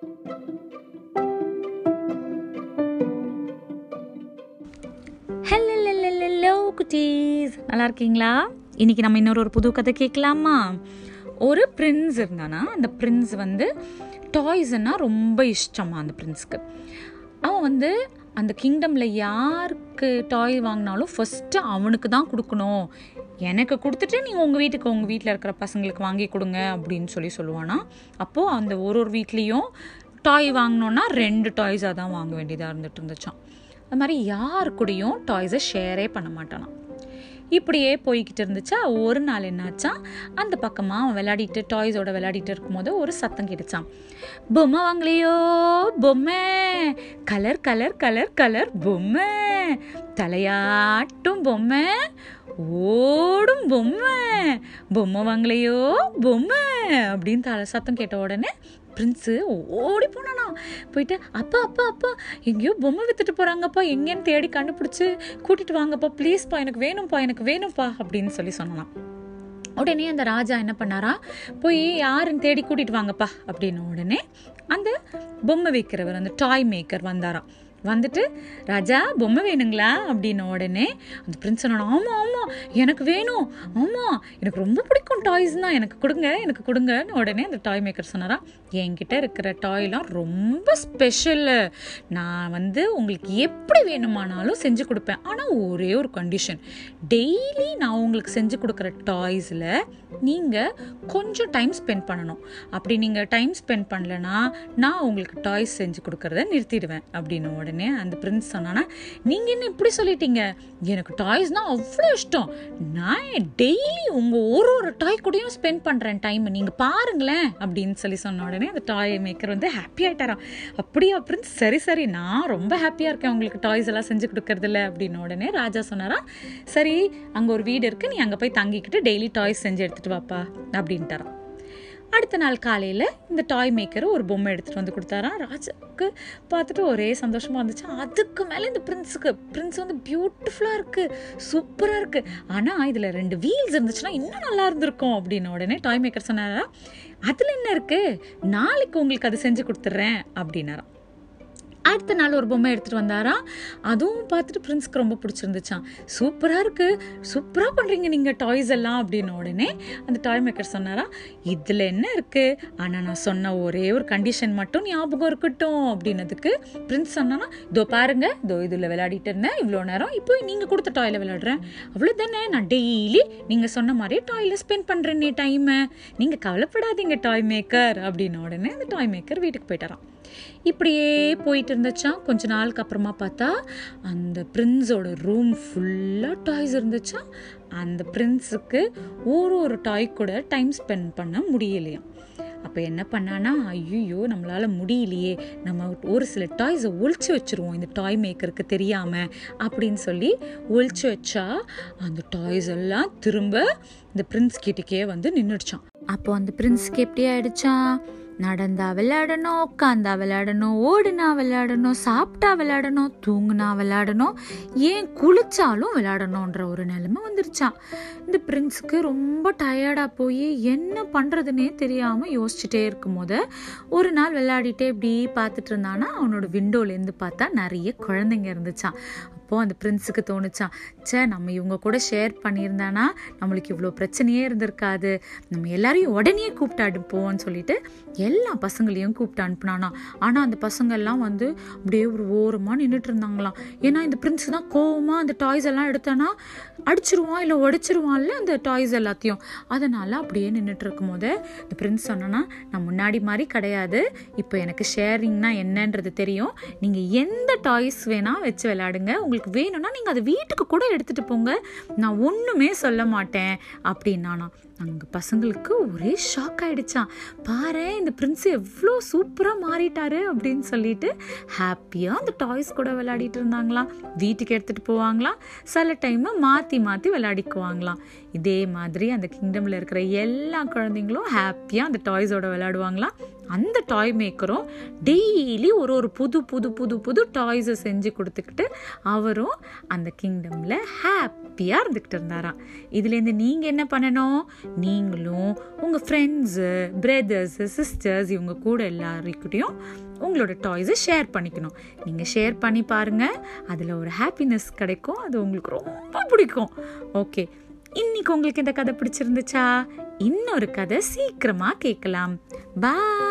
Hello குட்டீஸ். நல்லா இருக்கீங்களா இன்னைக்கு நம்ம இன்னொரு ஒரு புது கதை கேட்கலாமா? ஒரு பிரின்ஸ் இருந்தானா அந்த பிரின்ஸ் வந்து டாய்ஸ்னா ரொம்ப இஷ்டமா அந்த பிரின்ஸுக்கு அவன் வந்து அந்த கிங்டமில் யாருக்கு டாய் வாங்கினாலும் ஃபஸ்ட்டு அவனுக்கு தான் கொடுக்கணும். எனக்கு கொடுத்துட்டு நீங்கள் உங்கள் வீட்டுக்கு உங்கள் வீட்டில் இருக்கிற பசங்களுக்கு வாங்கி கொடுங்க அப்படின்னு சொல்லி சொல்லுவானா. அப்போது அந்த ஒரு ஒரு வீட்லேயும் டாய் வாங்கினோன்னா ரெண்டு டாய்ஸாக தான் வாங்க வேண்டியதாக இருந்துட்டு இருந்துச்சான் அது மாதிரி யார் கூடயும் டாய்ஸை ஷேரே பண்ண மாட்டானா இப்படியே போய்கிட்டு இருந்துச்சா? ஒரு நாள் என்னாச்சா? அந்த பக்கமாக அவன் விளையாடிட்டு டாய்ஸோட விளையாடிட்டு இருக்கும்போது ஒரு சத்தம் கேட்டுச்சான் பொம்மை வாங்கலையோ? பொம்மை. கலர் கலர் கலர் கலர் பொம்மை. தலையாட்டும் பொம்மை. ஓடும் பொம்மை. பொம்மை வாங்கலையோ? பொம்மை. அப்படின்னு தலை சத்தம் கேட்ட உடனே பிரின்ஸு ஓடி போனான் போயிட்டு அப்பா அப்பா அப்பா எங்கேயோ பொம்மை வித்துட்டு போகிறாங்கப்பா எங்கேன்னு தேடி கண்டுபிடிச்சி கூட்டிட்டு வாங்கப்பா ப்ளீஸ்ப்பா எனக்கு வேணும்ப்பா எனக்கு வேணும்ப்பா அப்படின்னு சொல்லி சொன்னான் உடனே அந்த ராஜா என்ன பண்ணாரா போய் யாருன்னு தேடி கூட்டிட்டு வாங்கப்பா அப்படின்னு உடனே அந்த பொம்மை விற்கிறவர் அந்த டாய் மேக்கர் வந்தாராம். வந்துட்டு ராஜா பொம்மை வேணுங்களா? அப்படின்ன உடனே அந்த பிரின்ஸ் சொன்னா ஆமாம் ஆமாம் எனக்கு வேணும். ஆமாம் எனக்கு ரொம்ப பிடிக்கும் டாய்ஸ் தான் எனக்கு கொடுங்க எனக்கு கொடுங்கன்னு உடனே அந்த டாய் மேக்கர் சொன்னாரா என்கிட்ட இருக்கிற டாய்லாம் ரொம்ப ஸ்பெஷலு நான் வந்து உங்களுக்கு எப்படி வேணுமானாலும் செஞ்சு கொடுப்பேன். ஆனால் ஒரே ஒரு கண்டிஷன் டெய்லி நான் உங்களுக்கு செஞ்சு கொடுக்குற டாய்ஸில் நீங்கள் கொஞ்சம் டைம் ஸ்பெண்ட் பண்ணணும். அப்படி நீங்கள் டைம் ஸ்பெண்ட் பண்ணலன்னா நான் உங்களுக்கு டாய்ஸ் செஞ்சு கொடுக்கறத நிறுத்திடுவேன். அப்படின்னு உடனே உடனே அந்த பிரின்ஸ் சொன்னானா நீங்கள் என்ன இப்படி சொல்லிட்டீங்க? எனக்கு டாய்ஸ்னால் அவ்வளோ இஷ்டம். நான் டெய்லி உங்கள் ஒரு ஒரு டாய் கூடயும் ஸ்பெண்ட் பண்ணுறேன் டைம் நீங்கள் பாருங்களேன் அப்படின்னு சொல்லி சொன்ன உடனே அந்த டாய் மேக்கர் வந்து ஹாப்பி ஆகிட்டாராம் அப்படியா பிரின்ஸ் சரி சரி. நான் ரொம்ப ஹாப்பியாக இருக்கேன். உங்களுக்கு டாய்ஸ் எல்லாம் செஞ்சு கொடுக்கறதில்ல அப்படின்னு உடனே ராஜா சொன்னாரா. சரி அங்கே ஒரு வீடு இருக்குது நீ அங்கே போய் தங்கிக்கிட்டு டெய்லி டாய்ஸ் செஞ்சு எடுத்துகிட்டு வாப்பா அப்படின்ட்டாரா. அடுத்த நாள் காலையில் இந்த டாய் மேக்கர் ஒரு பொம்மை எடுத்துகிட்டு வந்து கொடுத்தாராம். ராஜாவுக்கு பார்த்துட்டு ஒரே சந்தோஷமாக இருந்துச்சு. அதுக்கு மேலே இந்த பிரின்ஸுக்கு பிரின்ஸ் வந்து பியூட்டிஃபுல்லாக இருக்குது சூப்பராக இருக்குது ஆனால் இதில் ரெண்டு வீல்ஸ் இருந்துச்சுன்னா இன்னும் நல்லா இருந்திருக்கும் அப்படின்னு உடனே டாய் மேக்கர் சொன்னாரா அதில் என்ன இருக்குது நாளைக்கு உங்களுக்கு அது செஞ்சு கொடுத்துட்றேன் அப்படின்னாராம். அடுத்த நாள் ஒரு பொம்மை எடுத்துகிட்டு வந்தாராம் அதுவும் பார்த்துட்டு பிரின்ஸ்க்கு ரொம்ப பிடிச்சிருந்துச்சான் சூப்பராக இருக்குது சூப்பராக பண்ணுறீங்க நீங்கள் டாய்ஸ் எல்லாம் அப்படின்னு உடனே அந்த டாய் மேக்கர் சொன்னாரா இதில் என்ன இருக்குது ஆனால் நான் சொன்ன ஒரே ஒரு கண்டிஷன் மட்டும் ஞாபகம் இருக்கட்டும். அப்படின்னதுக்கு பிரின்ஸ் சொன்னானா இதோ பாருங்க இதோ இதில் விளையாடிட்டு இருந்தேன். இவ்வளோ நேரம் இப்போ நீங்கள் கொடுத்த டாயில் விளையாடுறேன். அவ்வளோ தானே நான் டெய்லி நீங்கள் சொன்ன மாதிரியே டாயில் ஸ்பெண்ட் பண்ணுறேன் நீ டைமை நீங்கள் கவலைப்படாதீங்க டாய் மேக்கர் அப்படின்ன உடனே அந்த டாய் மேக்கர் வீட்டுக்கு போயிட்டாரான் இப்படியே போயிட்டு இருந்துச்சா கொஞ்ச நாளுக்கு அப்புறமா பார்த்தா அந்த பிரின்ஸோட ரூம் ஃபுல்லாக டாய்ஸ் இருந்துச்சா அந்த பிரின்ஸுக்கு ஒரு ஒரு டாய் கூட டைம் ஸ்பெண்ட் பண்ண முடியலையாம். அப்போ என்ன பண்ணான்னா ஐயோ நம்மளால் முடியலையே. நம்ம ஒரு சில டாய்ஸை ஒழிச்சு வச்சுருவோம். இந்த டாய் மேக்கருக்கு தெரியாமல் அப்படின்னு சொல்லி ஒழிச்சு வச்சா அந்த டாய்ஸ் எல்லாம் திரும்ப இந்த பிரின்ஸ் கிட்டக்கே வந்து நின்றுடுச்சான் அப்போ அந்த பிரின்ஸ்க்கு எப்படி ஆயிடுச்சான் நடந்தா விளையாடணும் உட்காந்தா விளையாடணும் ஓடுனா விளையாடணும் சாப்பிட்டா விளையாடணும் தூங்குனா விளையாடணும் ஏன் குளிச்சாலும் விளையாடணுன்ற ஒரு நிலைமை வந்துருச்சான் இந்த பிரின்ஸுக்கு ரொம்ப டயர்டாக போய் என்ன பண்ணுறதுனே தெரியாமல் யோசிச்சுட்டே இருக்கும் போது ஒரு நாள் விளையாடிட்டே இப்படி பார்த்துட்டு இருந்தானா அவனோட விண்டோலேருந்து பார்த்தா நிறைய குழந்தைங்க இருந்துச்சான் அப்போது அந்த பிரின்ஸுக்கு தோணுச்சான் சே நம்ம இவங்க கூட ஷேர் பண்ணியிருந்தானா? நம்மளுக்கு இவ்வளோ பிரச்சனையே இருந்திருக்காது. நம்ம எல்லாரையும் உடனே கூப்பிட்டு அனுப்புவோம்னு சொல்லிட்டு எல்லா பசங்களையும் கூப்பிட்டு அனுப்புனானா? ஆனால் அந்த பசங்கள்லாம் வந்து அப்படியே ஒரு ஓரமாக நின்றுட்டு இருந்தாங்களாம். ஏன்னா இந்த பிரின்ஸ் தான் கோவமாக அந்த டாய்ஸ் எல்லாம் எடுத்தானா? அடிச்சிருவான் இல்லை உடச்சிருவான்ல அந்த டாய்ஸ் எல்லாத்தையும். அதனால் அப்படியே நின்றுட்டு இருக்கும் போது இந்த பிரின்ஸ் சொன்னோன்னா நான் முன்னாடி மாதிரி கிடையாது. இப்போ எனக்கு ஷேரிங்னா என்னன்றது தெரியும். நீங்கள் எந்த டாய்ஸ் வேணால் வச்சு விளையாடுங்க. உங்களுக்கு வேணும்னா நீங்கள் அதை வீட்டுக்கு கூட எடுத்துகிட்டு போங்க. நான் ஒன்றுமே சொல்ல மாட்டேன் அப்படின்னானா அங்கே பசங்களுக்கு ஒரே ஷாக் ஆயிடுச்சான் பாரு இந்த பிரின்ஸ் எவ்வளோ சூப்பராக மாறிட்டாரு அப்படின்னு சொல்லிட்டு ஹாப்பியாக அந்த டாய்ஸ் கூட விளையாடிட்டு இருந்தாங்களாம். வீட்டுக்கு எடுத்துகிட்டு போவாங்களாம். சில டைமு மாற்றி மாற்றி விளையாடிக்குவாங்களாம். இதே மாதிரி அந்த கிங்டமில் இருக்கிற எல்லா குழந்தைங்களும் ஹாப்பியாக அந்த டாய்ஸோட விளையாடுவாங்களாம். அந்த டாய் மேக்கரும் டெய்லி ஒரு ஒரு புது புது புது புது டாய்ஸை செஞ்சு கொடுத்துக்கிட்டு அவரும் அந்த கிங்டமில் ஹாப்பியாக இருந்துக்கிட்டு இருந்தாராம். இதுலேருந்து நீங்கள் என்ன பண்ணணும்? நீங்களும் உங்கள் ஃப்ரெண்ட்ஸு பிரதர்ஸு சிஸ்டர்ஸ் இவங்க கூட எல்லாருக்கிட்டையும் உங்களோட டாய்ஸை ஷேர் பண்ணிக்கணும். நீங்கள் ஷேர் பண்ணி பாருங்கள் அதில் ஒரு ஹாப்பினஸ் கிடைக்கும். அது உங்களுக்கு ரொம்ப பிடிக்கும். ஓகே இன்னைக்கு உங்களுக்கு இந்த கதை பிடிச்சிருந்துச்சா? இன்னொரு கதை சீக்கிரமாக கேட்கலாம். பாய்